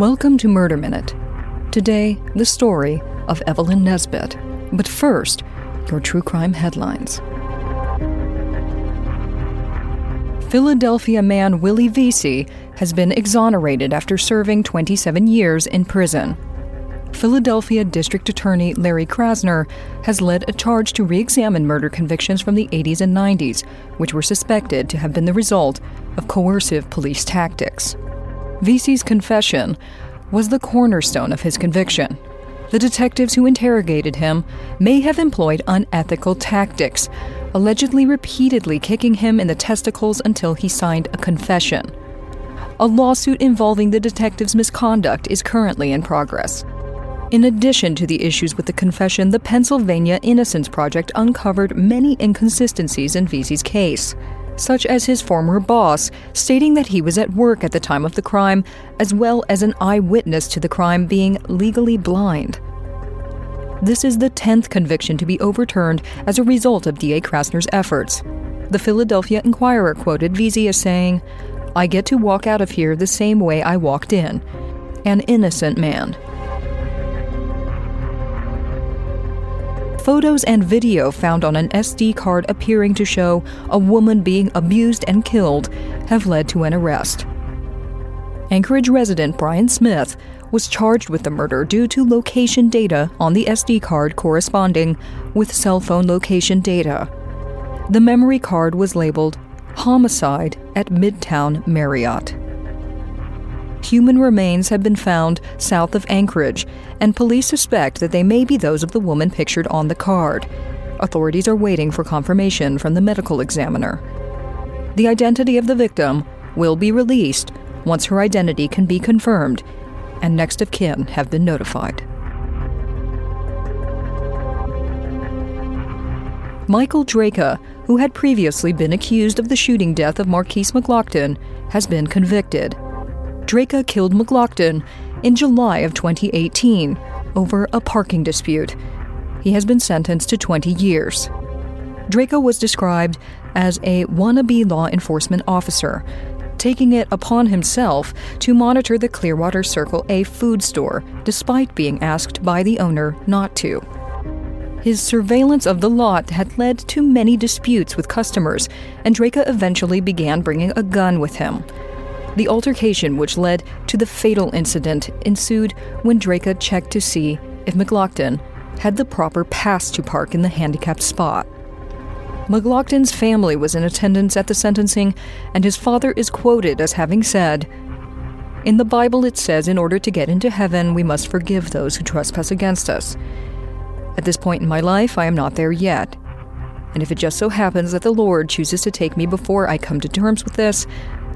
Welcome to Murder Minute. Today, the story of Evelyn Nesbit. But first, your true crime headlines. Philadelphia man Willie Veasy has been exonerated after serving 27 years in prison. Philadelphia District Attorney Larry Krasner has led a charge to re examine murder convictions from the 80s and 90s, which were suspected to have been the result of coercive police tactics. Veasy's confession was the cornerstone of his conviction. The detectives who interrogated him may have employed unethical tactics, allegedly repeatedly kicking him in the testicles until he signed a confession. A lawsuit involving the detective's misconduct is currently in progress. In addition to the issues with the confession, the Pennsylvania Innocence Project uncovered many inconsistencies in Veasy's case such as his former boss, stating that he was at work at the time of the crime, as well as an eyewitness to the crime being legally blind. This is the 10th conviction to be overturned as a result of D.A. Krasner's efforts. The Philadelphia Inquirer quoted Veasy as saying, I get to walk out of here the same way I walked in an innocent man. Photos and video found on an SD card appearing to show a woman being abused and killed have led to an arrest. Anchorage resident Brian Smith was charged with the murder due to location data on the SD card corresponding with cell phone location data. The memory card was labeled Homicide at Midtown Marriott. Human remains have been found south of Anchorage, and police suspect that they may be those of the woman pictured on the card. Authorities are waiting for confirmation from the medical examiner. The identity of the victim will be released once her identity can be confirmed, and next of kin have been notified. Michael Drejka, who had previously been accused of the shooting death of Markeis McGlockton, has been convicted. Drejka killed McGlockton in July of 2018 over a parking dispute. He has been sentenced to 20 years. Drejka was described as a wannabe law enforcement officer, taking it upon himself to monitor the Clearwater Circle A food store, despite being asked by the owner not to. His surveillance of the lot had led to many disputes with customers, and Drejka eventually began bringing a gun with him. The altercation, which led to the fatal incident, ensued when Drejka checked to see if McGlockton had the proper pass to park in the handicapped spot. McGlockton's family was in attendance at the sentencing, and his father is quoted as having said, In the Bible it says, in order to get into heaven, we must forgive those who trespass against us. At this point in my life, I am not there yet. And if it just so happens that the Lord chooses to take me before I come to terms with this,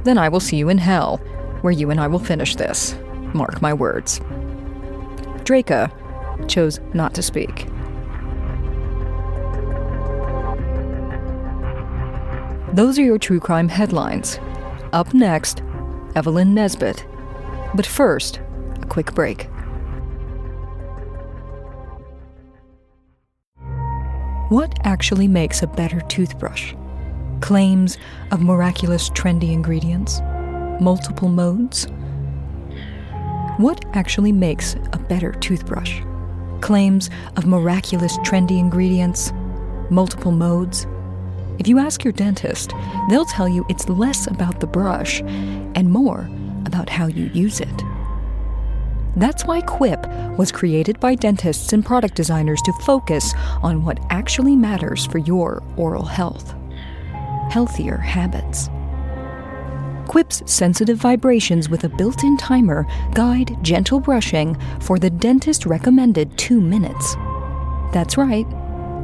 then I will see you in hell, where you and I will finish this. Mark my words. Drejka chose not to speak. Those are your true crime headlines. Up next, Evelyn Nesbit. But first, a quick break. What actually makes a better toothbrush? Claims of miraculous trendy ingredients, multiple modes. What actually makes a better toothbrush? Claims of miraculous trendy ingredients, multiple modes. If you ask your dentist, they'll tell you it's less about the brush and more about how you use it. That's why Quip was created by dentists and product designers to focus on what actually matters for your oral health healthier habits. Quip's sensitive vibrations with a built in timer guide gentle brushing for the dentist recommended two minutes. That's right,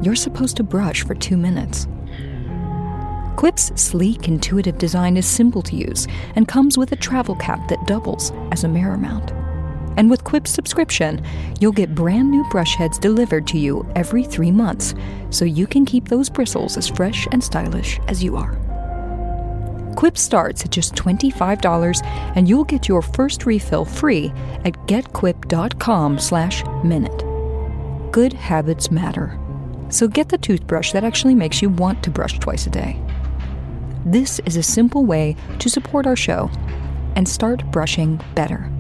you're supposed to brush for two minutes. Quip's sleek, intuitive design is simple to use and comes with a travel cap that doubles as a mirror mount. And with Quip's subscription, you'll get brand new brush heads delivered to you every three months, so you can keep those bristles as fresh and stylish as you are. Quip starts at just $25 and you'll get your first refill free at getquip.com slash minute. Good habits matter. So get the toothbrush that actually makes you want to brush twice a day. This is a simple way to support our show and start brushing better.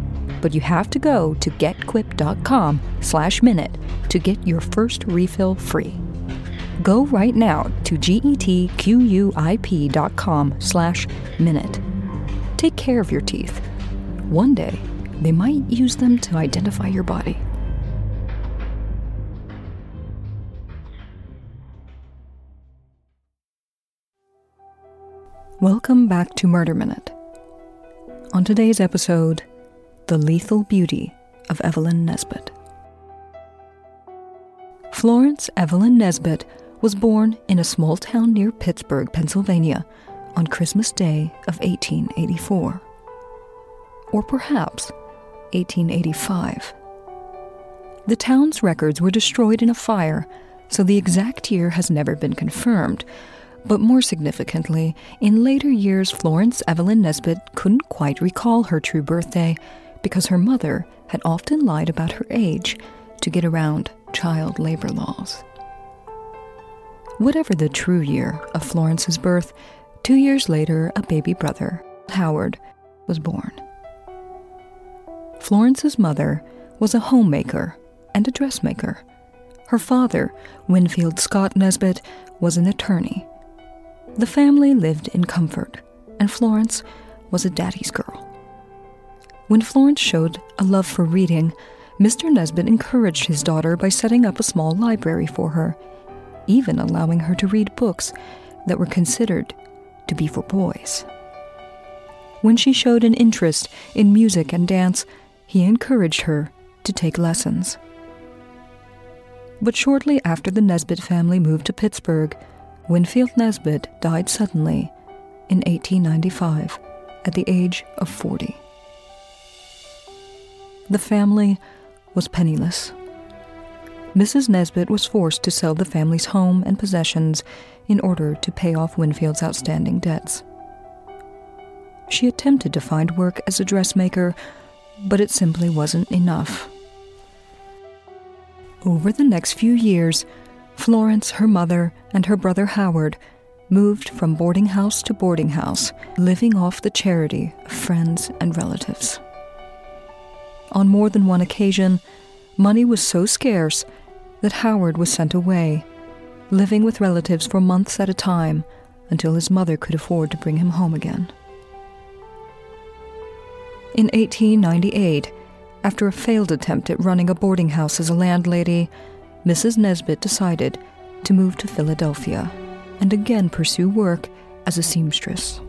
But you have to go to getquip.com slash minute to get your first refill free. Go right now to getquip.com slash minute. Take care of your teeth. One day, they might use them to identify your body. Welcome back to Murder Minute. On today's episode, The Lethal Beauty of Evelyn Nesbit. Florence Evelyn Nesbit was born in a small town near Pittsburgh, Pennsylvania, on Christmas Day of 1884. Or perhaps 1885. The town's records were destroyed in a fire, so the exact year has never been confirmed, but more significantly, in later years, Florence Evelyn Nesbit couldn't quite recall her true birthday because her mother had often lied about her age to get around child labor laws. Whatever the true year of Florence's birth, two years later, a baby brother, Howard, was born. Florence's mother was a homemaker and a dressmaker. Her father, Winfield Scott Nesbit, was an attorney the family lived in comfort, and Florence was a daddy's girl. When Florence showed a love for reading, Mr. Nesbit encouraged his daughter by setting up a small library for her, even allowing her to read books that were considered to be for boys. When she showed an interest in music and dance, he encouraged her to take lessons. But shortly after the Nesbit family moved to Pittsburgh, Winfield Nesbit died suddenly in 1895 at the age of 40. The family was penniless. Mrs. Nesbit was forced to sell the family's home and possessions in order to pay off Winfield's outstanding debts. She attempted to find work as a dressmaker, but it simply wasn't enough. Over the next few years, Florence, her mother, and her brother Howard moved from boarding house to boarding house, living off the charity of friends and relatives. On more than one occasion, money was so scarce that Howard was sent away, living with relatives for months at a time until his mother could afford to bring him home again. In 1898, after a failed attempt at running a boarding house as a landlady, Mrs. Nesbit decided to move to Philadelphia and again pursue work as a seamstress.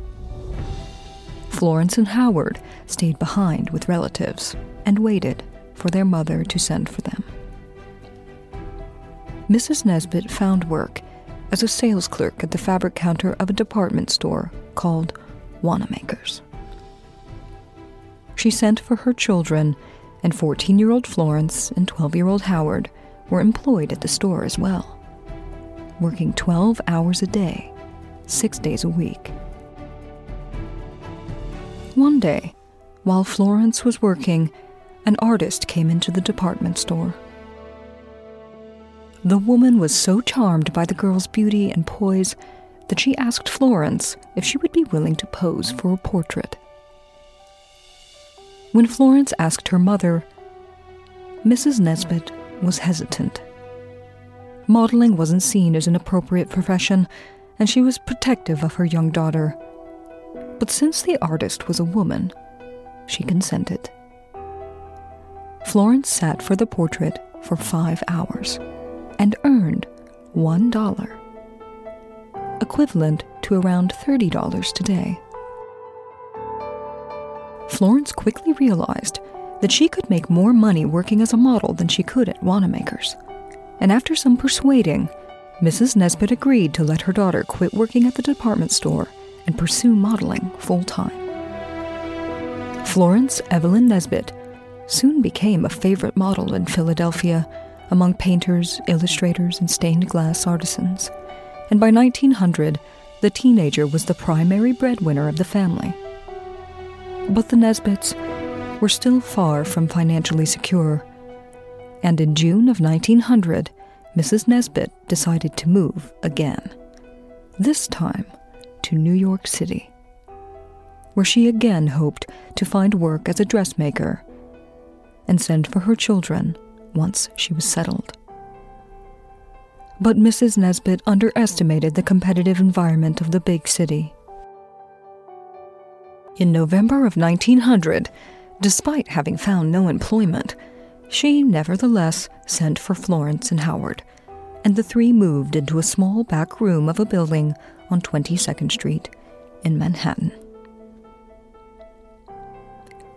Florence and Howard stayed behind with relatives and waited for their mother to send for them. Mrs. Nesbit found work as a sales clerk at the fabric counter of a department store called Wanamaker's. She sent for her children, and 14 year old Florence and 12 year old Howard were employed at the store as well, working 12 hours a day, six days a week. One day, while Florence was working, an artist came into the department store. The woman was so charmed by the girl's beauty and poise that she asked Florence if she would be willing to pose for a portrait. When Florence asked her mother, Mrs. Nesbit was hesitant. Modeling wasn't seen as an appropriate profession, and she was protective of her young daughter. But since the artist was a woman, she consented. Florence sat for the portrait for five hours and earned one dollar, equivalent to around $30 today. Florence quickly realized that she could make more money working as a model than she could at Wanamaker's. And after some persuading, Mrs. Nesbit agreed to let her daughter quit working at the department store and pursue modeling full time. Florence Evelyn Nesbit soon became a favorite model in Philadelphia among painters, illustrators, and stained glass artisans. And by 1900, the teenager was the primary breadwinner of the family. But the Nesbits were still far from financially secure. And in June of 1900, Mrs. Nesbit decided to move again. This time to New York City, where she again hoped to find work as a dressmaker and send for her children once she was settled. But Mrs. Nesbit underestimated the competitive environment of the big city. In November of 1900, despite having found no employment, she nevertheless sent for Florence and Howard, and the three moved into a small back room of a building on 22nd Street in Manhattan.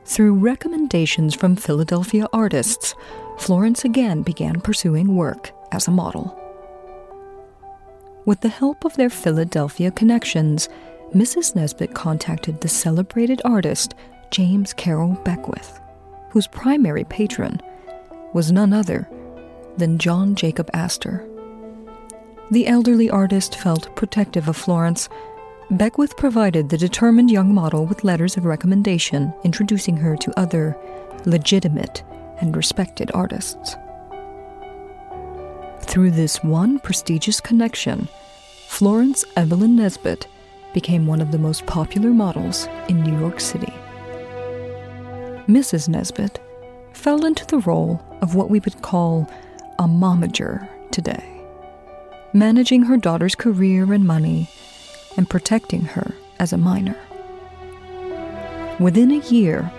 Through recommendations from Philadelphia artists, Florence again began pursuing work as a model. With the help of their Philadelphia connections, Mrs. Nesbit contacted the celebrated artist James Carroll Beckwith, whose primary patron was none other than John Jacob Astor. The elderly artist felt protective of Florence. Beckwith provided the determined young model with letters of recommendation introducing her to other legitimate and respected artists. Through this one prestigious connection, Florence Evelyn Nesbit became one of the most popular models in New York City. Mrs. Nesbit fell into the role of what we would call a momager today, managing her daughter's career and money and protecting her as a minor. Within a year,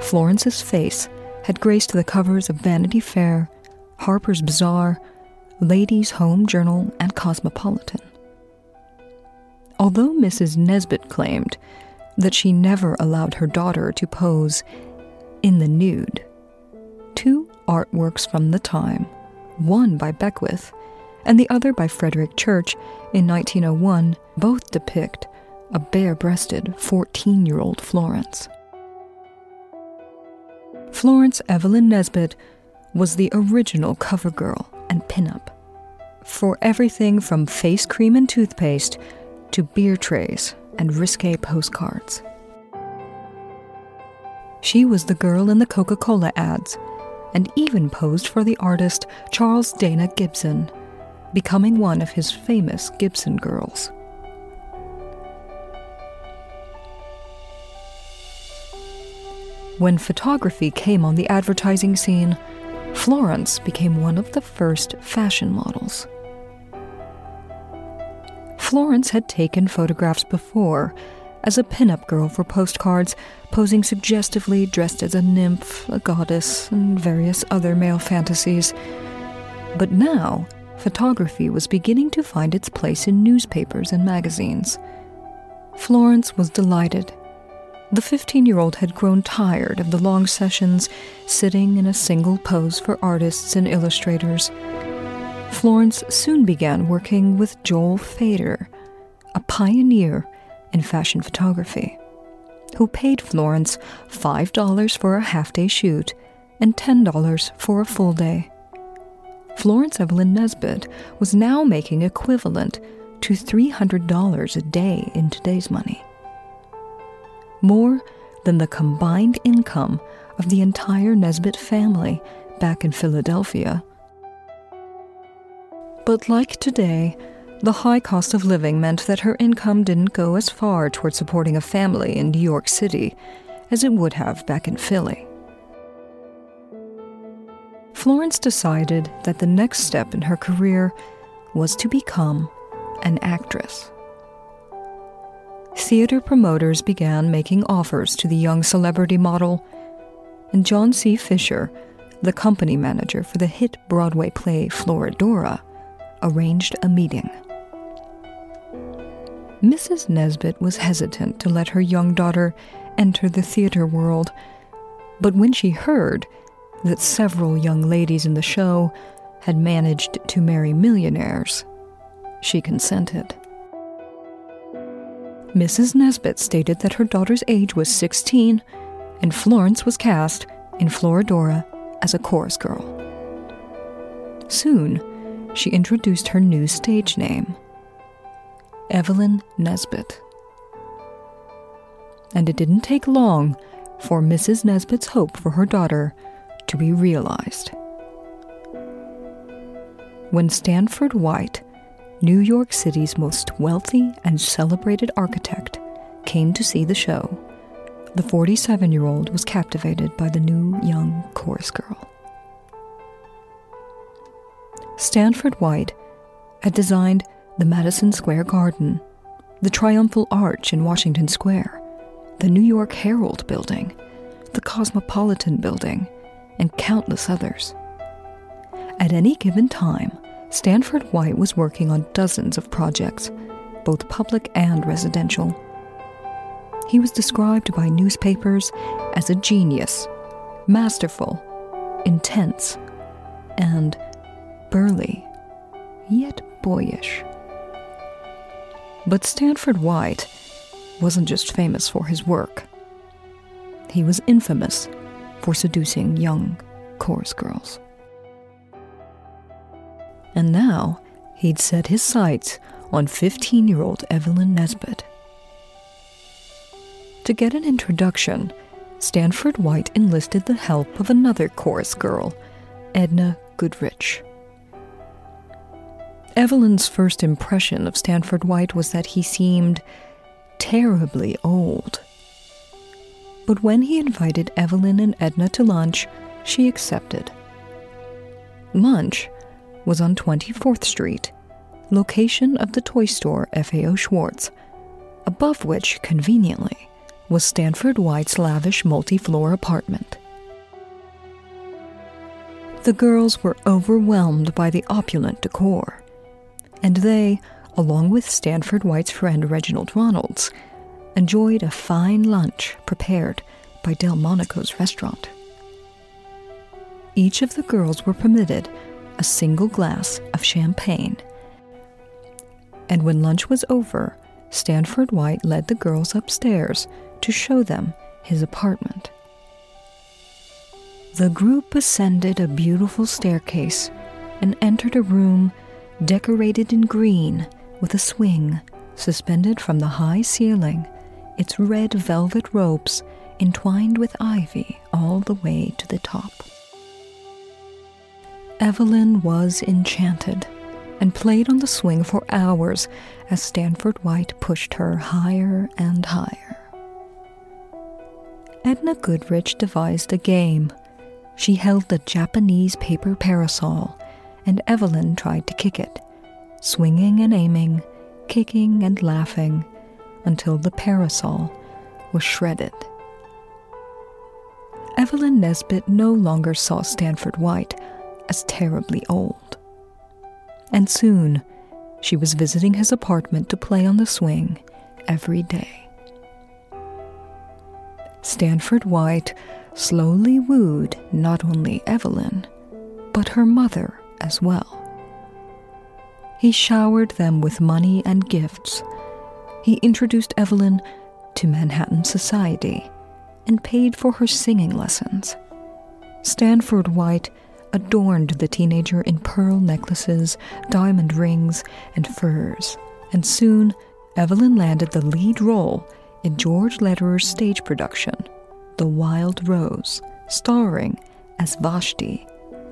Florence's face had graced the covers of Vanity Fair, Harper's Bazaar, Ladies' Home Journal, and Cosmopolitan. Although Mrs. Nesbit claimed that she never allowed her daughter to pose in the nude, two artworks from the time, one by Beckwith and the other by Frederick Church in 1901, both depict a bare breasted 14 year old Florence. Florence Evelyn Nesbit was the original cover girl and pinup. For everything from face cream and toothpaste to beer trays and risque postcards. She was the girl in the Coca Cola ads and even posed for the artist Charles Dana Gibson, becoming one of his famous Gibson girls. When photography came on the advertising scene, Florence became one of the first fashion models. Florence had taken photographs before as a pinup girl for postcards, posing suggestively dressed as a nymph, a goddess, and various other male fantasies. But now, photography was beginning to find its place in newspapers and magazines. Florence was delighted. The 15 year old had grown tired of the long sessions sitting in a single pose for artists and illustrators Florence soon began working with Joel Feder, a pioneer in fashion photography, who paid Florence $5 for a half day shoot and $10 for a full day. Florence Evelyn Nesbit was now making equivalent to $300 a day in today's money. More than the combined income of the entire Nesbit family back in Philadelphia but like today, the high cost of living meant that her income didn't go as far toward supporting a family in New York City as it would have back in Philly. Florence decided that the next step in her career was to become an actress. Theater promoters began making offers to the young celebrity model, and John C. Fisher, the company manager for the hit Broadway play Florodora, arranged a meeting. Mrs. Nesbit was hesitant to let her young daughter enter the theater world, but when she heard that several young ladies in the show had managed to marry millionaires, she consented. Mrs. Nesbit stated that her daughter's age was 16 and Florence was cast in Florodora as a chorus girl. Soon, she introduced her new stage name, Evelyn Nesbit. And it didn't take long for Mrs. Nesbit's hope for her daughter to be realized. When Stanford White, New York City's most wealthy and celebrated architect, came to see the show, the 47 year old was captivated by the new young chorus girl. Stanford White had designed the Madison Square Garden, the Triumphal Arch in Washington Square, the New York Herald Building, the Cosmopolitan Building, and countless others. At any given time, Stanford White was working on dozens of projects, both public and residential. He was described by newspapers as a genius, masterful, intense, and burly, yet boyish. But Stanford White wasn't just famous for his work. He was infamous for seducing young chorus girls. And now he'd set his sights on 15 year old Evelyn Nesbit. To get an introduction, Stanford White enlisted the help of another chorus girl, Edna Goodrich. Evelyn's first impression of Stanford White was that he seemed terribly old. But when he invited Evelyn and Edna to lunch, she accepted. Lunch was on 24th Street, location of the toy store FAO Schwarz, above which, conveniently, was Stanford White's lavish multi floor apartment. The girls were overwhelmed by the opulent decor, and they, along with Stanford White's friend Reginald Ronalds, enjoyed a fine lunch prepared by Delmonico's restaurant. Each of the girls were permitted a single glass of champagne. And when lunch was over, Stanford White led the girls upstairs to show them his apartment. The group ascended a beautiful staircase and entered a room decorated in green with a swing suspended from the high ceiling, its red velvet ropes entwined with ivy all the way to the top. Evelyn was enchanted and played on the swing for hours as Stanford White pushed her higher and higher. Edna Goodrich devised a game. She held the Japanese paper parasol, and Evelyn tried to kick it, swinging and aiming, kicking and laughing, until the parasol was shredded. Evelyn Nesbit no longer saw Stanford White as terribly old. And soon, she was visiting his apartment to play on the swing every day. Stanford White slowly wooed not only Evelyn, but her mother as well. He showered them with money and gifts. He introduced Evelyn to Manhattan society and paid for her singing lessons. Stanford White adorned the teenager in pearl necklaces, diamond rings, and furs. And soon, Evelyn landed the lead role in George Lederer's stage production, The Wild Rose, starring as Vashti,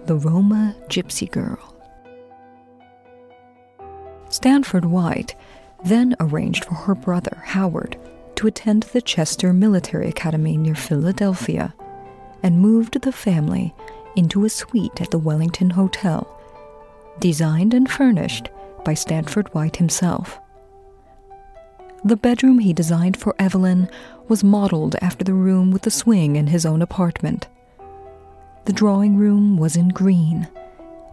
the Roma gypsy girl. Stanford White then arranged for her brother, Howard, to attend the Chester Military Academy near Philadelphia and moved the family into a suite at the Wellington Hotel, designed and furnished by Stanford White himself. The bedroom he designed for Evelyn was modeled after the room with the swing in his own apartment. The drawing room was in green,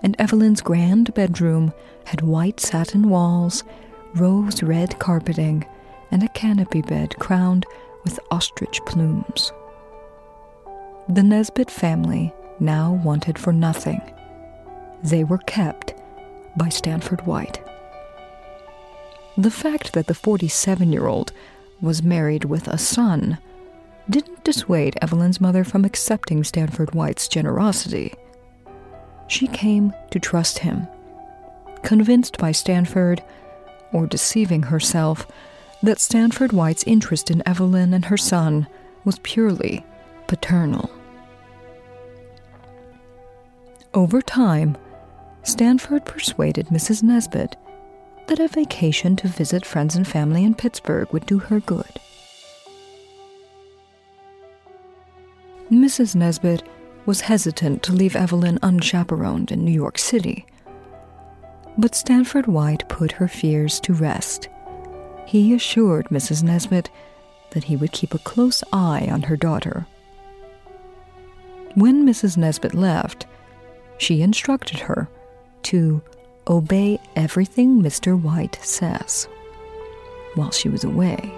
and Evelyn's grand bedroom had white satin walls, rose red carpeting, and a canopy bed crowned with ostrich plumes. The Nesbit family now wanted for nothing. They were kept by Stanford White. The fact that the 47 year old was married with a son didn't dissuade Evelyn's mother from accepting Stanford White's generosity. She came to trust him, convinced by Stanford, or deceiving herself, that Stanford White's interest in Evelyn and her son was purely paternal. Over time, Stanford persuaded Mrs. Nesbit that a vacation to visit friends and family in Pittsburgh would do her good. Mrs. Nesbit was hesitant to leave Evelyn unchaperoned in New York City. But Stanford White put her fears to rest. He assured Mrs. Nesbit that he would keep a close eye on her daughter. When Mrs. Nesbit left, she instructed her to obey everything Mr. White says while she was away.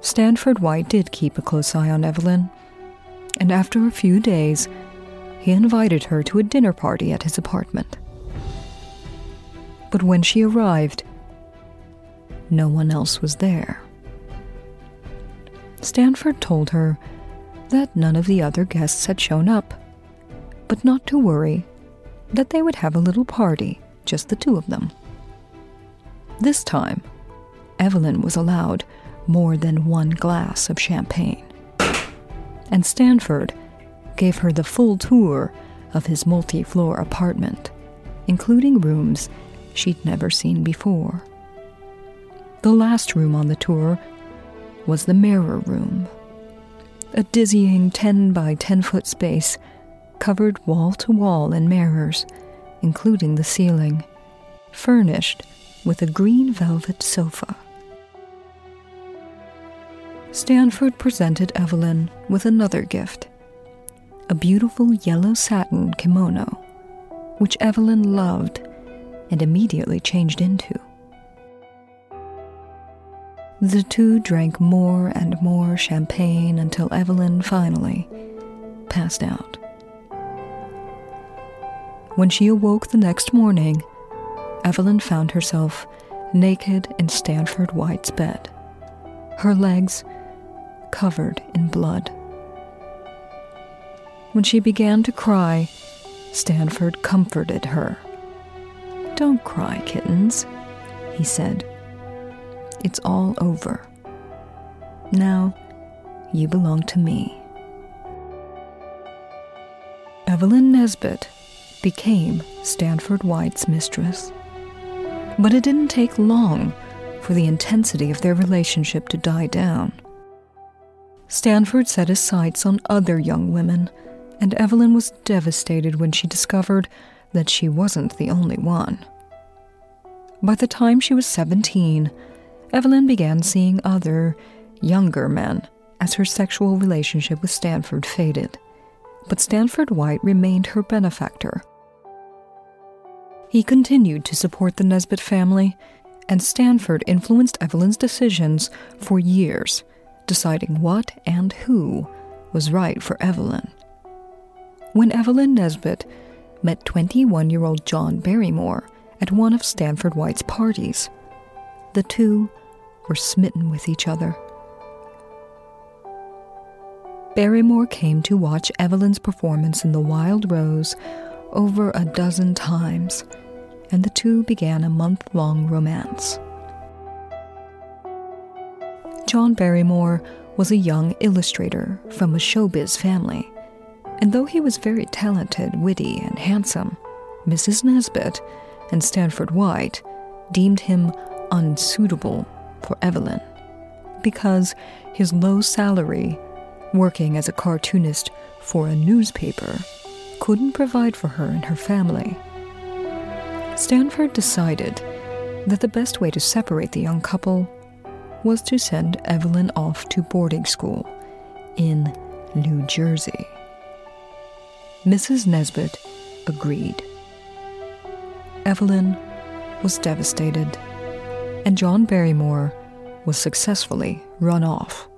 Stanford White did keep a close eye on Evelyn, and after a few days, he invited her to a dinner party at his apartment. But when she arrived, no one else was there. Stanford told her that none of the other guests had shown up, but not to worry, that they would have a little party, just the two of them. This time, Evelyn was allowed more than one glass of champagne. And Stanford gave her the full tour of his multi floor apartment, including rooms she'd never seen before. The last room on the tour was the mirror room, a dizzying 10 by 10 foot space covered wall to wall in mirrors, including the ceiling, furnished with a green velvet sofa. Stanford presented Evelyn with another gift a beautiful yellow satin kimono, which Evelyn loved and immediately changed into. The two drank more and more champagne until Evelyn finally passed out. When she awoke the next morning, Evelyn found herself naked in Stanford White's bed. Her legs covered in blood. When she began to cry, Stanford comforted her. Don't cry, kittens, he said. It's all over. Now you belong to me. Evelyn Nesbit became Stanford White's mistress. But it didn't take long for the intensity of their relationship to die down. Stanford set his sights on other young women, and Evelyn was devastated when she discovered that she wasn't the only one. By the time she was 17, Evelyn began seeing other, younger men as her sexual relationship with Stanford faded. But Stanford White remained her benefactor. He continued to support the Nesbit family, and Stanford influenced Evelyn's decisions for years deciding what and who was right for Evelyn. When Evelyn Nesbit met 21 year old John Barrymore at one of Stanford White's parties, the two were smitten with each other. Barrymore came to watch Evelyn's performance in The Wild Rose over a dozen times, and the two began a month long romance. John Barrymore was a young illustrator from a showbiz family, and though he was very talented, witty, and handsome, Mrs. Nesbit and Stanford White deemed him unsuitable for Evelyn because his low salary, working as a cartoonist for a newspaper, couldn't provide for her and her family. Stanford decided that the best way to separate the young couple was to send Evelyn off to boarding school in New Jersey. Mrs. Nesbit agreed. Evelyn was devastated, and John Barrymore was successfully run off.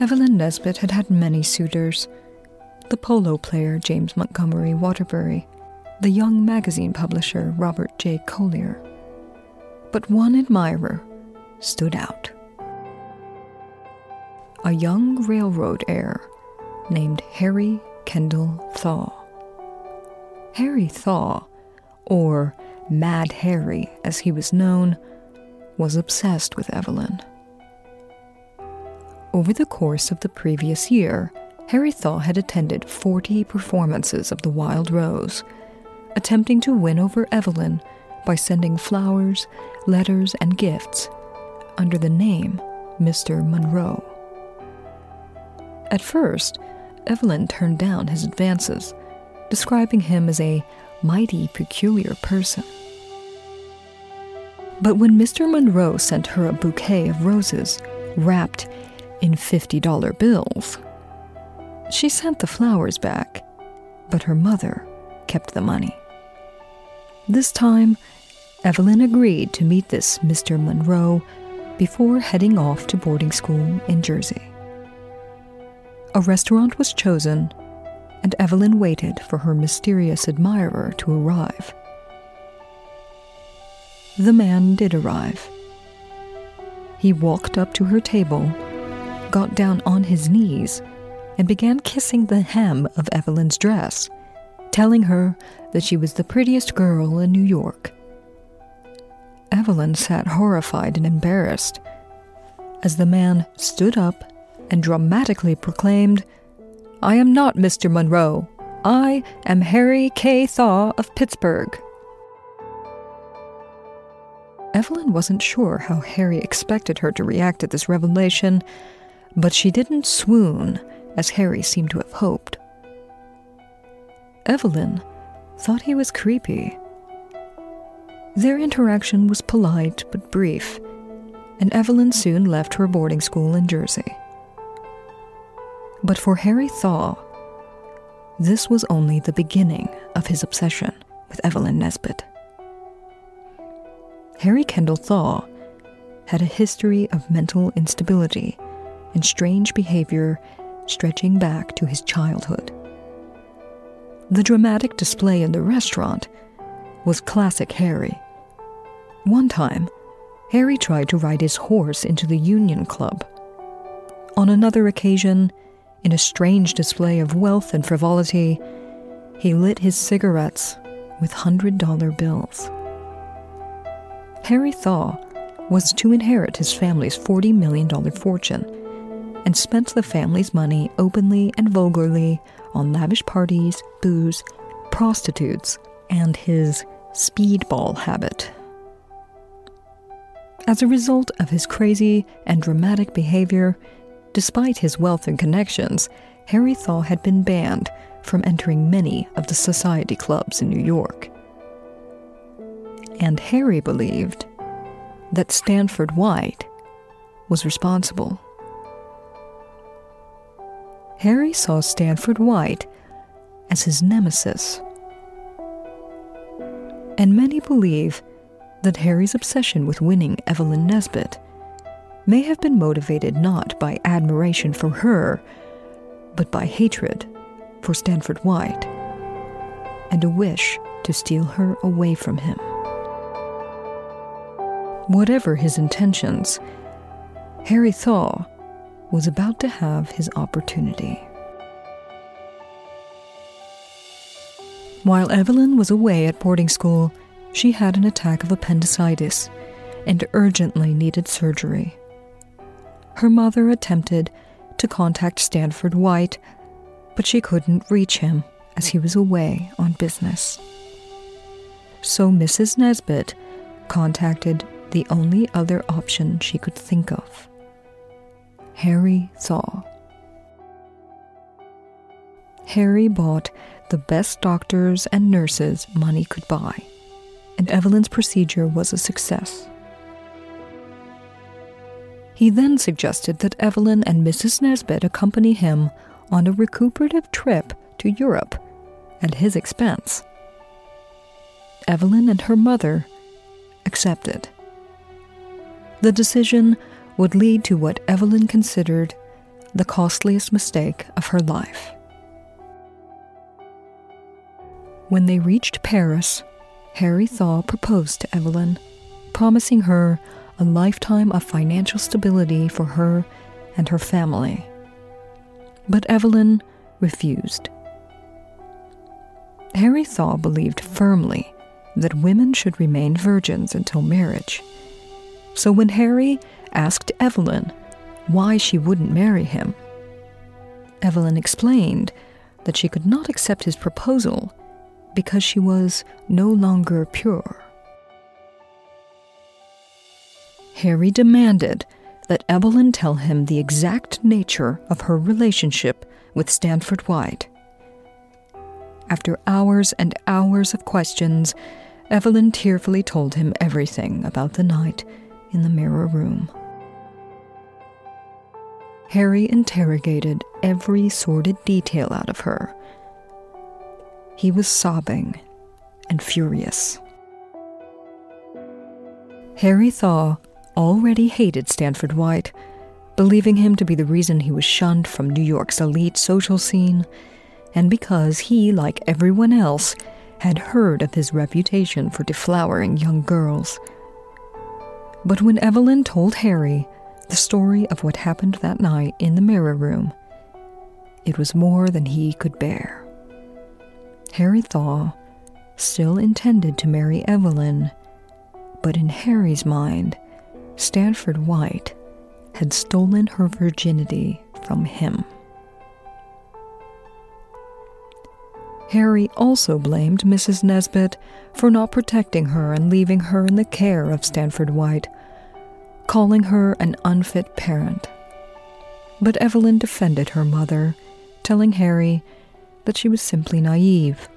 Evelyn Nesbit had had many suitors the polo player James Montgomery Waterbury, the young magazine publisher Robert J. Collier, but one admirer stood out. A young railroad heir named Harry Kendall Thaw. Harry Thaw, or Mad Harry as he was known, was obsessed with Evelyn. Over the course of the previous year, Harry Thaw had attended 40 performances of The Wild Rose, attempting to win over Evelyn by sending flowers, letters, and gifts under the name Mr. Monroe. At first, Evelyn turned down his advances, describing him as a mighty peculiar person. But when Mr. Monroe sent her a bouquet of roses wrapped in $50 bills, she sent the flowers back, but her mother kept the money. This time, Evelyn agreed to meet this Mr. Monroe before heading off to boarding school in Jersey. A restaurant was chosen, and Evelyn waited for her mysterious admirer to arrive. The man did arrive. He walked up to her table, got down on his knees, and began kissing the hem of Evelyn's dress, telling her that she was the prettiest girl in New York. Evelyn sat horrified and embarrassed as the man stood up and dramatically proclaimed, I am not Mr. Monroe. I am Harry K. Thaw of Pittsburgh. Evelyn wasn't sure how Harry expected her to react at this revelation, but she didn't swoon as Harry seemed to have hoped. Evelyn thought he was creepy. Their interaction was polite but brief, and Evelyn soon left her boarding school in Jersey. But for Harry Thaw, this was only the beginning of his obsession with Evelyn Nesbit. Harry Kendall Thaw had a history of mental instability and strange behavior stretching back to his childhood. The dramatic display in the restaurant was classic Harry. One time, Harry tried to ride his horse into the Union Club. On another occasion, in a strange display of wealth and frivolity, he lit his cigarettes with hundred dollar bills. Harry Thaw was to inherit his family's $40 million fortune and spent the family's money openly and vulgarly on lavish parties, booze, prostitutes, and his speedball habit. As a result of his crazy and dramatic behavior, despite his wealth and connections, Harry Thaw had been banned from entering many of the society clubs in New York. And Harry believed that Stanford White was responsible. Harry saw Stanford White as his nemesis. And many believe that Harry's obsession with winning Evelyn Nesbit may have been motivated not by admiration for her, but by hatred for Stanford White and a wish to steal her away from him. Whatever his intentions, Harry Thaw was about to have his opportunity. While Evelyn was away at boarding school, she had an attack of appendicitis and urgently needed surgery. Her mother attempted to contact Stanford White, but she couldn't reach him as he was away on business. So Mrs. Nesbit contacted the only other option she could think of Harry Thaw. Harry bought the best doctors and nurses money could buy, and Evelyn's procedure was a success. He then suggested that Evelyn and Mrs. Nesbit accompany him on a recuperative trip to Europe at his expense. Evelyn and her mother accepted. The decision would lead to what Evelyn considered the costliest mistake of her life. When they reached Paris, Harry Thaw proposed to Evelyn, promising her a lifetime of financial stability for her and her family. But Evelyn refused. Harry Thaw believed firmly that women should remain virgins until marriage. So when Harry asked Evelyn why she wouldn't marry him, Evelyn explained that she could not accept his proposal because she was no longer pure. Harry demanded that Evelyn tell him the exact nature of her relationship with Stanford White. After hours and hours of questions, Evelyn tearfully told him everything about the night in the mirror room. Harry interrogated every sordid detail out of her. He was sobbing and furious. Harry Thaw already hated Stanford White, believing him to be the reason he was shunned from New York's elite social scene, and because he, like everyone else, had heard of his reputation for deflowering young girls. But when Evelyn told Harry the story of what happened that night in the mirror room, it was more than he could bear. Harry Thaw still intended to marry Evelyn, but in Harry's mind, Stanford White had stolen her virginity from him. Harry also blamed Mrs. Nesbit for not protecting her and leaving her in the care of Stanford White, calling her an unfit parent. But Evelyn defended her mother, telling Harry that she was simply naive,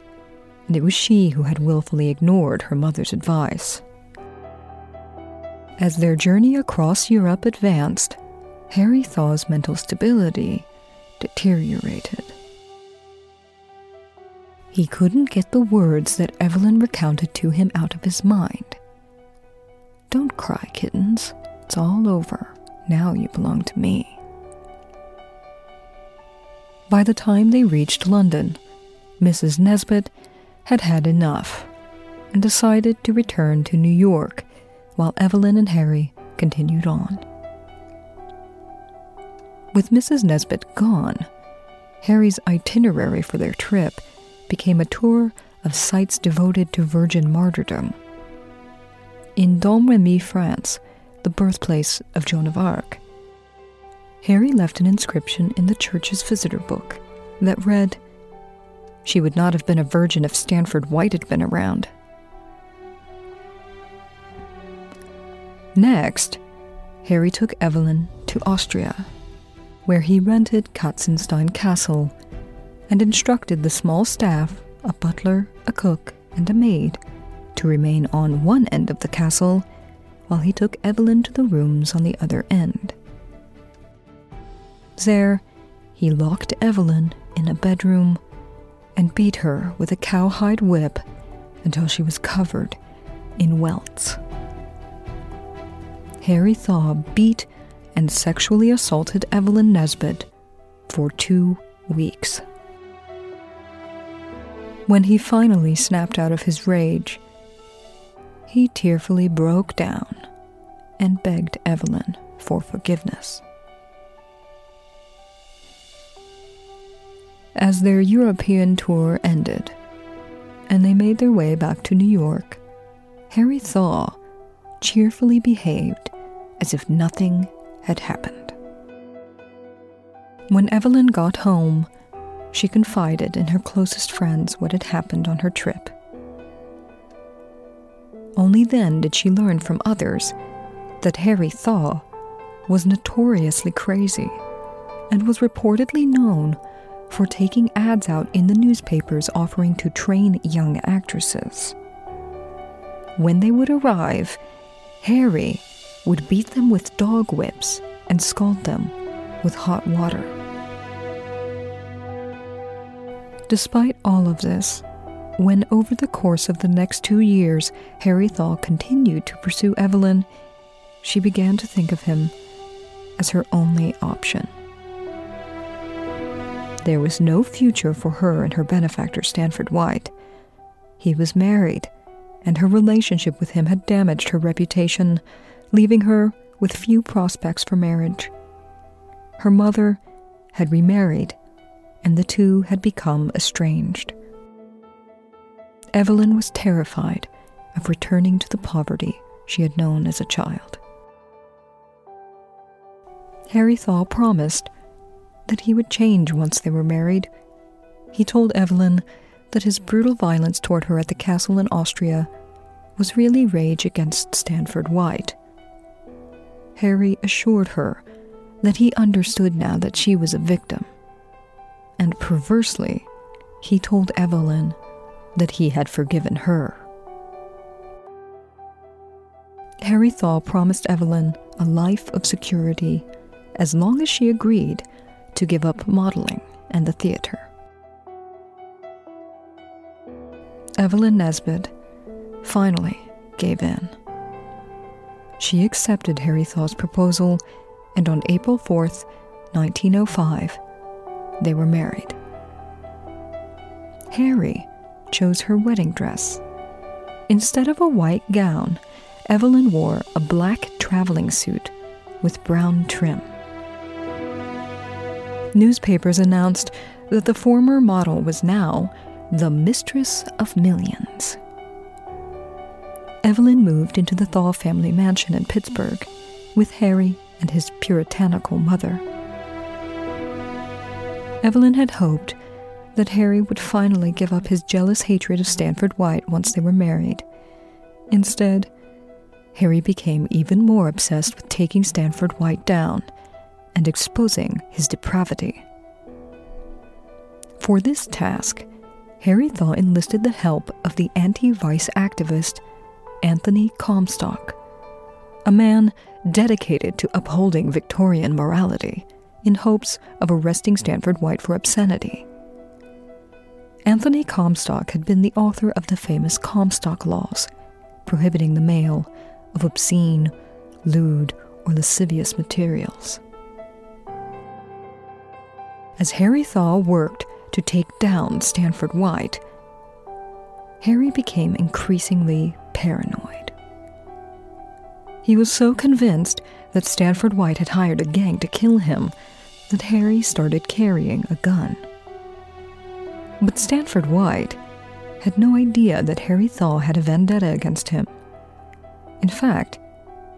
and it was she who had wilfully ignored her mother's advice. As their journey across Europe advanced, Harry Thaw's mental stability deteriorated. He couldn't get the words that Evelyn recounted to him out of his mind. Don't cry, kittens. It's all over. Now you belong to me. By the time they reached London, Mrs. Nesbit had had enough and decided to return to New York while Evelyn and Harry continued on. With Mrs. Nesbit gone, Harry's itinerary for their trip became a tour of sites devoted to virgin martyrdom. In Domremy, France, the birthplace of Joan of Arc, Harry left an inscription in the church's visitor book that read, She would not have been a virgin if Stanford White had been around. Next, Harry took Evelyn to Austria, where he rented Katzenstein Castle and instructed the small staff a butler, a cook, and a maid to remain on one end of the castle while he took Evelyn to the rooms on the other end. There, he locked Evelyn in a bedroom and beat her with a cowhide whip until she was covered in welts. Harry Thaw beat and sexually assaulted Evelyn Nesbit for two weeks. When he finally snapped out of his rage, he tearfully broke down and begged Evelyn for forgiveness. As their European tour ended, and they made their way back to New York, Harry Thaw cheerfully behaved as if nothing had happened. When Evelyn got home, she confided in her closest friends what had happened on her trip. Only then did she learn from others that Harry Thaw was notoriously crazy and was reportedly known for taking ads out in the newspapers offering to train young actresses. When they would arrive, Harry would beat them with dog whips and scald them with hot water. Despite all of this, when over the course of the next two years Harry Thaw continued to pursue Evelyn, she began to think of him as her only option. There was no future for her and her benefactor, Stanford White. He was married, and her relationship with him had damaged her reputation leaving her with few prospects for marriage. Her mother had remarried, and the two had become estranged. Evelyn was terrified of returning to the poverty she had known as a child. Harry Thaw promised that he would change once they were married. He told Evelyn that his brutal violence toward her at the castle in Austria was really rage against Stanford White Harry assured her that he understood now that she was a victim. And perversely, he told Evelyn that he had forgiven her. Harry Thaw promised Evelyn a life of security as long as she agreed to give up modeling and the theater. Evelyn Nesbit finally gave in. She accepted Harry Thaw's proposal, and on April 4th, 1905, they were married. Harry chose her wedding dress. Instead of a white gown, Evelyn wore a black traveling suit with brown trim. Newspapers announced that the former model was now the mistress of millions. Evelyn moved into the Thaw family mansion in Pittsburgh with Harry and his puritanical mother. Evelyn had hoped that Harry would finally give up his jealous hatred of Stanford White once they were married. Instead, Harry became even more obsessed with taking Stanford White down and exposing his depravity. For this task, Harry Thaw enlisted the help of the anti vice activist Anthony Comstock, a man dedicated to upholding Victorian morality in hopes of arresting Stanford White for obscenity. Anthony Comstock had been the author of the famous Comstock Laws, prohibiting the mail of obscene, lewd, or lascivious materials. As Harry Thaw worked to take down Stanford White, Harry became increasingly paranoid. He was so convinced that Stanford White had hired a gang to kill him that Harry started carrying a gun. But Stanford White had no idea that Harry Thaw had a vendetta against him. In fact,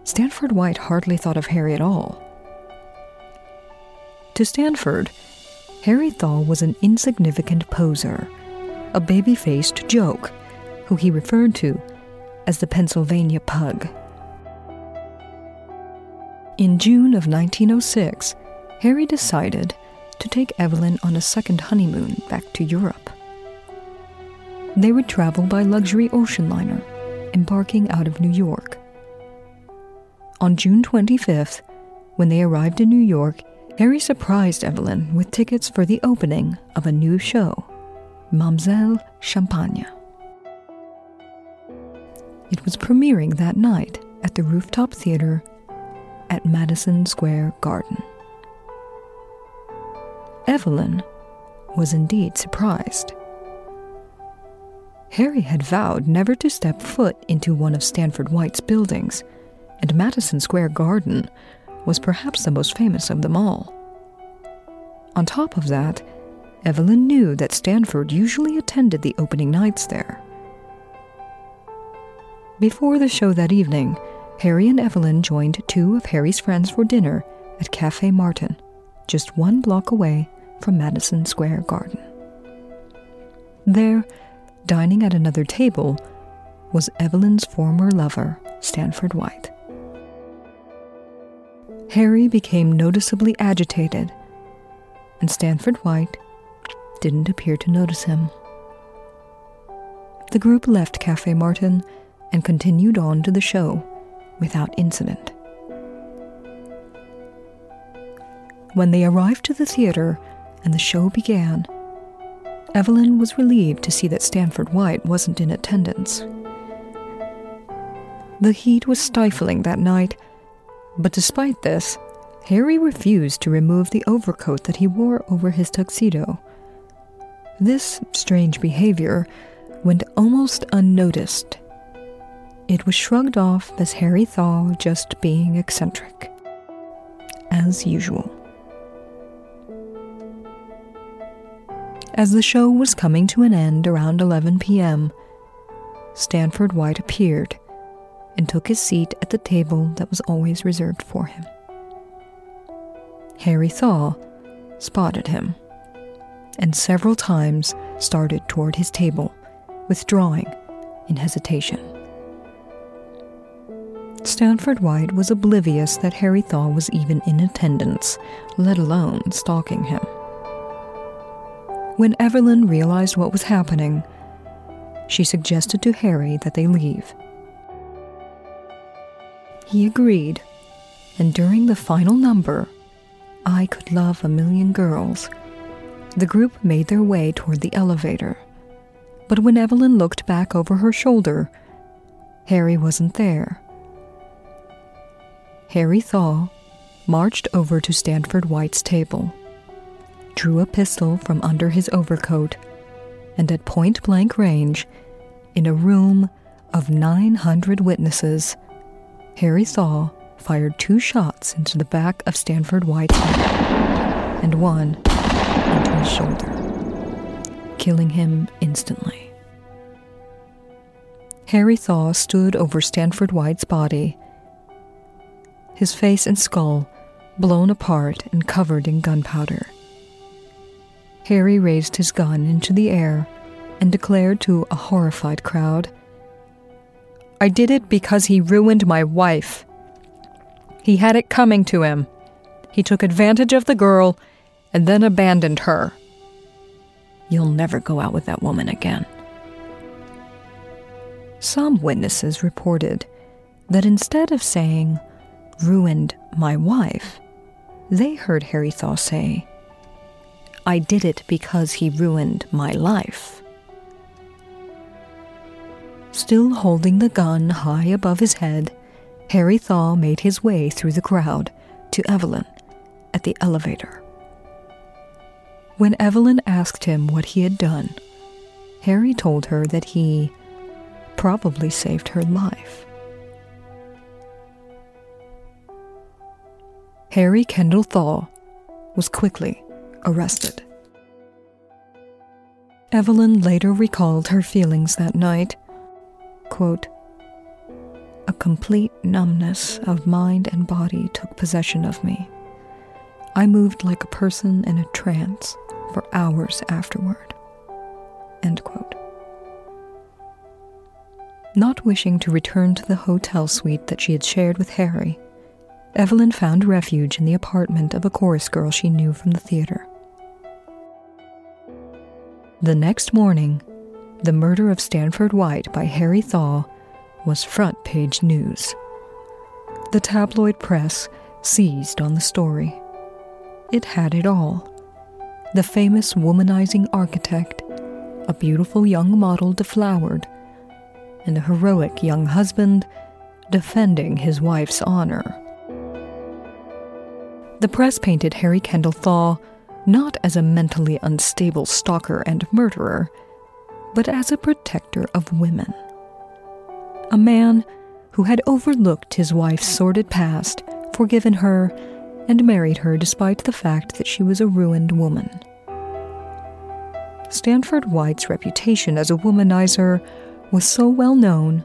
Stanford White hardly thought of Harry at all. To Stanford, Harry Thaw was an insignificant poser, a baby faced joke, who he referred to as the Pennsylvania Pug. In June of 1906, Harry decided to take Evelyn on a second honeymoon back to Europe. They would travel by luxury ocean liner, embarking out of New York. On June 25th, when they arrived in New York, Harry surprised Evelyn with tickets for the opening of a new show, Mamselle Champagne. It was premiering that night at the Rooftop Theater at Madison Square Garden. Evelyn was indeed surprised. Harry had vowed never to step foot into one of Stanford White's buildings, and Madison Square Garden was perhaps the most famous of them all. On top of that, Evelyn knew that Stanford usually attended the opening nights there. Before the show that evening, Harry and Evelyn joined two of Harry's friends for dinner at Cafe Martin, just one block away from Madison Square Garden. There, dining at another table, was Evelyn's former lover, Stanford White. Harry became noticeably agitated, and Stanford White didn't appear to notice him. The group left Cafe Martin and continued on to the show without incident. When they arrived to the theater and the show began, Evelyn was relieved to see that Stanford White wasn't in attendance. The heat was stifling that night, but despite this, Harry refused to remove the overcoat that he wore over his tuxedo. This strange behavior went almost unnoticed. It was shrugged off as Harry Thaw just being eccentric. As usual. As the show was coming to an end around 11 p.m., Stanford White appeared and took his seat at the table that was always reserved for him. Harry Thaw spotted him and several times started toward his table, withdrawing in hesitation. Stanford White was oblivious that Harry Thaw was even in attendance, let alone stalking him. When Evelyn realized what was happening, she suggested to Harry that they leave. He agreed, and during the final number, I Could Love a Million Girls, the group made their way toward the elevator. But when Evelyn looked back over her shoulder, Harry wasn't there. Harry Thaw marched over to Stanford White's table, drew a pistol from under his overcoat, and at point blank range, in a room of 900 witnesses, Harry Thaw fired two shots into the back of Stanford White's head and one into his shoulder, killing him instantly. Harry Thaw stood over Stanford White's body, his face and skull blown apart and covered in gunpowder. Harry raised his gun into the air and declared to a horrified crowd I did it because he ruined my wife. He had it coming to him. He took advantage of the girl and then abandoned her. You'll never go out with that woman again. Some witnesses reported that instead of saying, ruined my wife, they heard Harry Thaw say, I did it because he ruined my life. Still holding the gun high above his head, Harry Thaw made his way through the crowd to Evelyn at the elevator. When Evelyn asked him what he had done, Harry told her that he probably saved her life. Harry Kendall Thaw was quickly arrested. Evelyn later recalled her feelings that night Quote, a complete numbness of mind and body took possession of me. I moved like a person in a trance for hours afterward. End quote. Not wishing to return to the hotel suite that she had shared with Harry, Evelyn found refuge in the apartment of a chorus girl she knew from the theater. The next morning, the Murder of Stanford White by Harry Thaw was front page news. The tabloid press seized on the story. It had it all the famous womanizing architect, a beautiful young model deflowered, and a heroic young husband defending his wife's honor. The press painted Harry Kendall Thaw not as a mentally unstable stalker and murderer but as a protector of women. A man who had overlooked his wife's sordid past, forgiven her, and married her despite the fact that she was a ruined woman. Stanford White's reputation as a womanizer was so well known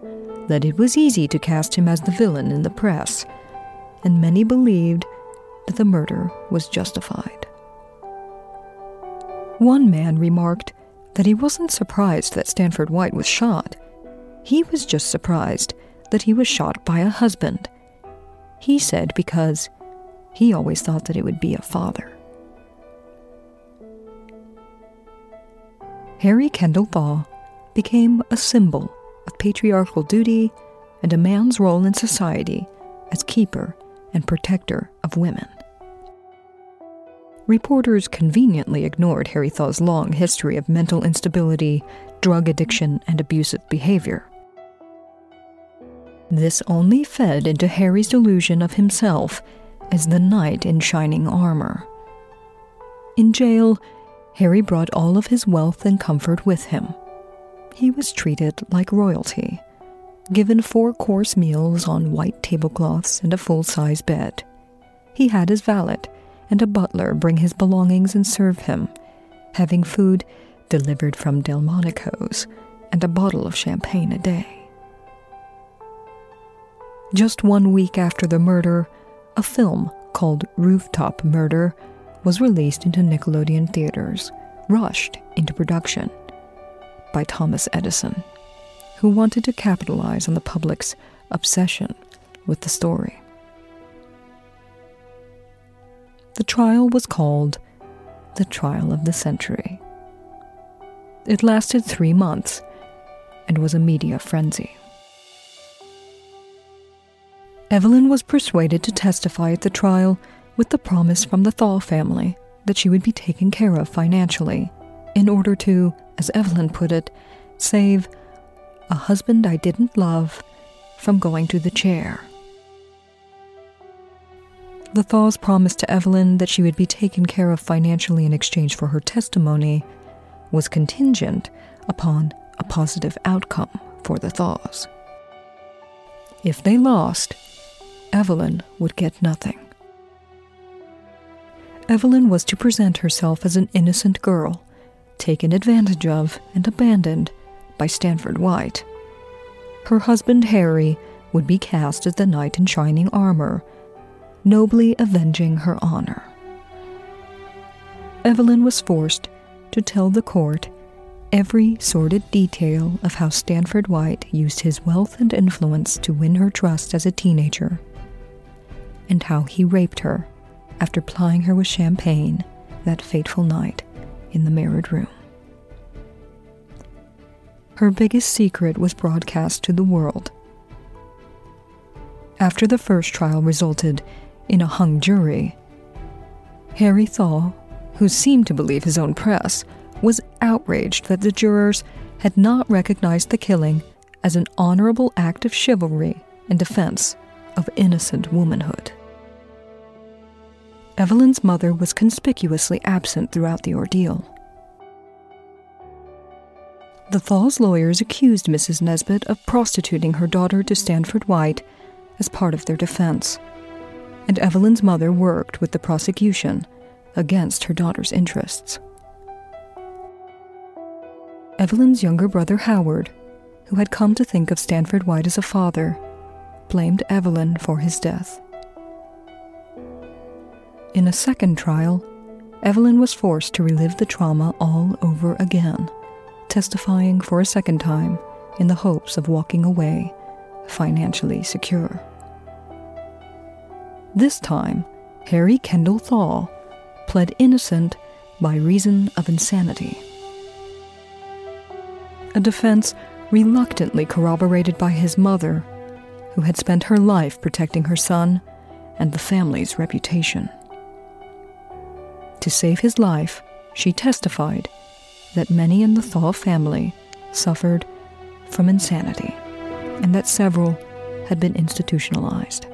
that it was easy to cast him as the villain in the press, and many believed that the murder was justified. One man remarked that he wasn't surprised that Stanford White was shot. He was just surprised that he was shot by a husband. He said because he always thought that it would be a father. Harry Kendall Thaw became a symbol of patriarchal duty and a man's role in society as keeper and protector of women. Reporters conveniently ignored Harry Thaw's long history of mental instability, drug addiction, and abusive behavior. This only fed into Harry's delusion of himself as the knight in shining armor. In jail, Harry brought all of his wealth and comfort with him. He was treated like royalty, given four course meals on white tablecloths and a full size bed. He had his valet and a butler bring his belongings and serve him, having food delivered from Delmonico's and a bottle of champagne a day. Just one week after the murder, a film called Rooftop Murder was released into Nickelodeon theaters, rushed into production by Thomas Edison, who wanted to capitalize on the public's obsession with the story. The trial was called the Trial of the Century. It lasted three months and was a media frenzy. Evelyn was persuaded to testify at the trial with the promise from the Thaw family that she would be taken care of financially in order to, as Evelyn put it, save a husband I didn't love from going to the chair. The Thaws promised to Evelyn that she would be taken care of financially in exchange for her testimony was contingent upon a positive outcome for the Thaws. If they lost, Evelyn would get nothing. Evelyn was to present herself as an innocent girl, taken advantage of and abandoned by Stanford White. Her husband Harry would be cast as the knight in shining armor, nobly avenging her honor. Evelyn was forced to tell the court every sordid detail of how Stanford White used his wealth and influence to win her trust as a teenager, and how he raped her after plying her with champagne that fateful night in the mirrored room. Her biggest secret was broadcast to the world. After the first trial resulted in a hung jury, Harry Thaw who seemed to believe his own press, was outraged that the jurors had not recognized the killing as an honorable act of chivalry in defense of innocent womanhood. Evelyn's mother was conspicuously absent throughout the ordeal. The Thaws lawyers accused Mrs. Nesbit of prostituting her daughter to Stanford White as part of their defense, and Evelyn's mother worked with the prosecution against her daughter's interests. Evelyn's younger brother Howard, who had come to think of Stanford White as a father, blamed Evelyn for his death. In a second trial, Evelyn was forced to relive the trauma all over again, testifying for a second time in the hopes of walking away financially secure. This time, Harry Kendall Thaw pled innocent by reason of insanity. A defense reluctantly corroborated by his mother, who had spent her life protecting her son and the family's reputation. To save his life, she testified that many in the Thaw family suffered from insanity and that several had been institutionalized.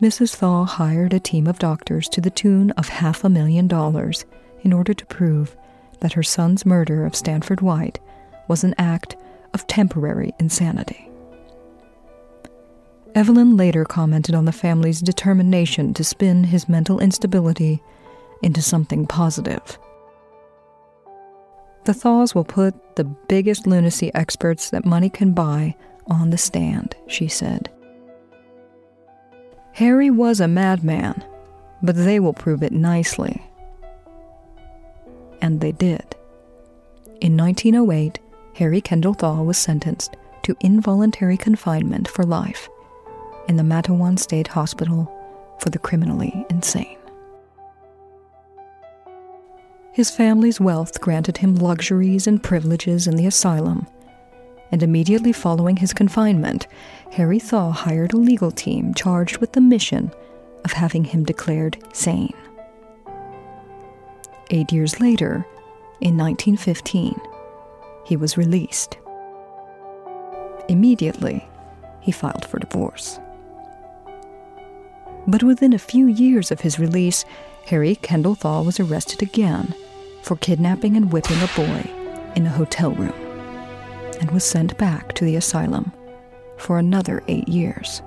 Mrs. Thaw hired a team of doctors to the tune of half a million dollars in order to prove that her son's murder of Stanford White was an act of temporary insanity. Evelyn later commented on the family's determination to spin his mental instability into something positive. The Thaws will put the biggest lunacy experts that money can buy on the stand, she said. Harry was a madman, but they will prove it nicely. And they did. In 1908, Harry Kendall Thaw was sentenced to involuntary confinement for life in the Matteawan State Hospital for the criminally insane. His family's wealth granted him luxuries and privileges in the asylum and immediately following his confinement, Harry Thaw hired a legal team charged with the mission of having him declared sane. Eight years later, in 1915, he was released. Immediately, he filed for divorce. But within a few years of his release, Harry Kendall Thaw was arrested again for kidnapping and whipping a boy in a hotel room and was sent back to the asylum for another eight years.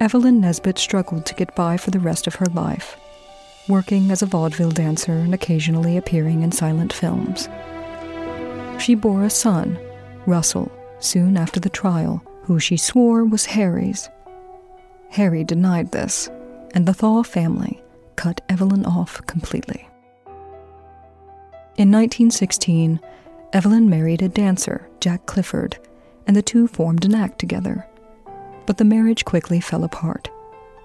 Evelyn Nesbit struggled to get by for the rest of her life, working as a vaudeville dancer and occasionally appearing in silent films. She bore a son, Russell, soon after the trial, who she swore was Harry's. Harry denied this, and the Thaw family cut Evelyn off completely. In 1916, Evelyn married a dancer, Jack Clifford, and the two formed an act together. But the marriage quickly fell apart,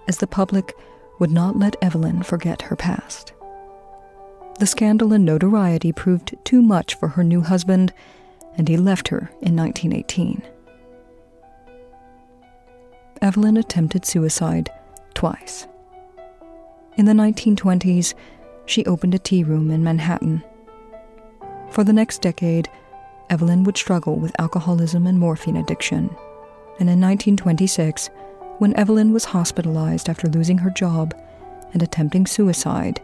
as the public would not let Evelyn forget her past. The scandal and notoriety proved too much for her new husband, and he left her in 1918. Evelyn attempted suicide twice. In the 1920s, she opened a tea room in Manhattan. For the next decade, Evelyn would struggle with alcoholism and morphine addiction. And in 1926, when Evelyn was hospitalized after losing her job and attempting suicide,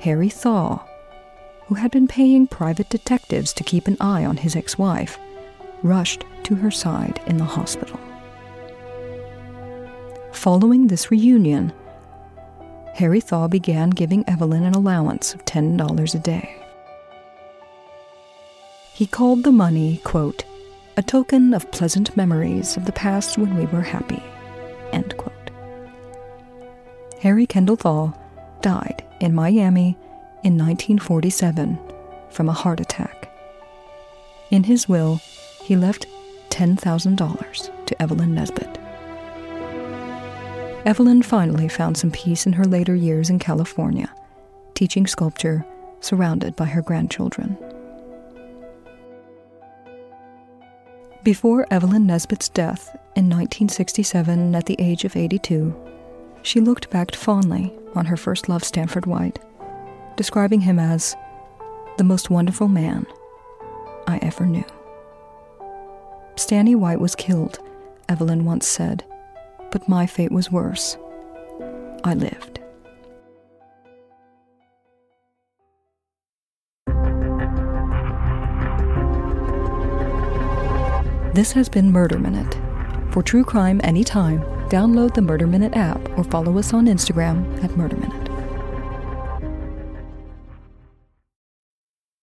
Harry Thaw, who had been paying private detectives to keep an eye on his ex wife, rushed to her side in the hospital. Following this reunion, Harry Thaw began giving Evelyn an allowance of $10 a day. He called the money, quote, a token of pleasant memories of the past when we were happy, end quote. Harry Kendall Thaw died in Miami in 1947 from a heart attack. In his will, he left $10,000 to Evelyn Nesbit. Evelyn finally found some peace in her later years in California, teaching sculpture surrounded by her grandchildren. Before Evelyn Nesbit's death in 1967 at the age of 82, she looked back fondly on her first love, Stanford White, describing him as the most wonderful man I ever knew. Stanny White was killed, Evelyn once said, but my fate was worse. I lived. This has been Murder Minute. For true crime anytime, download the Murder Minute app or follow us on Instagram at Murder Minute.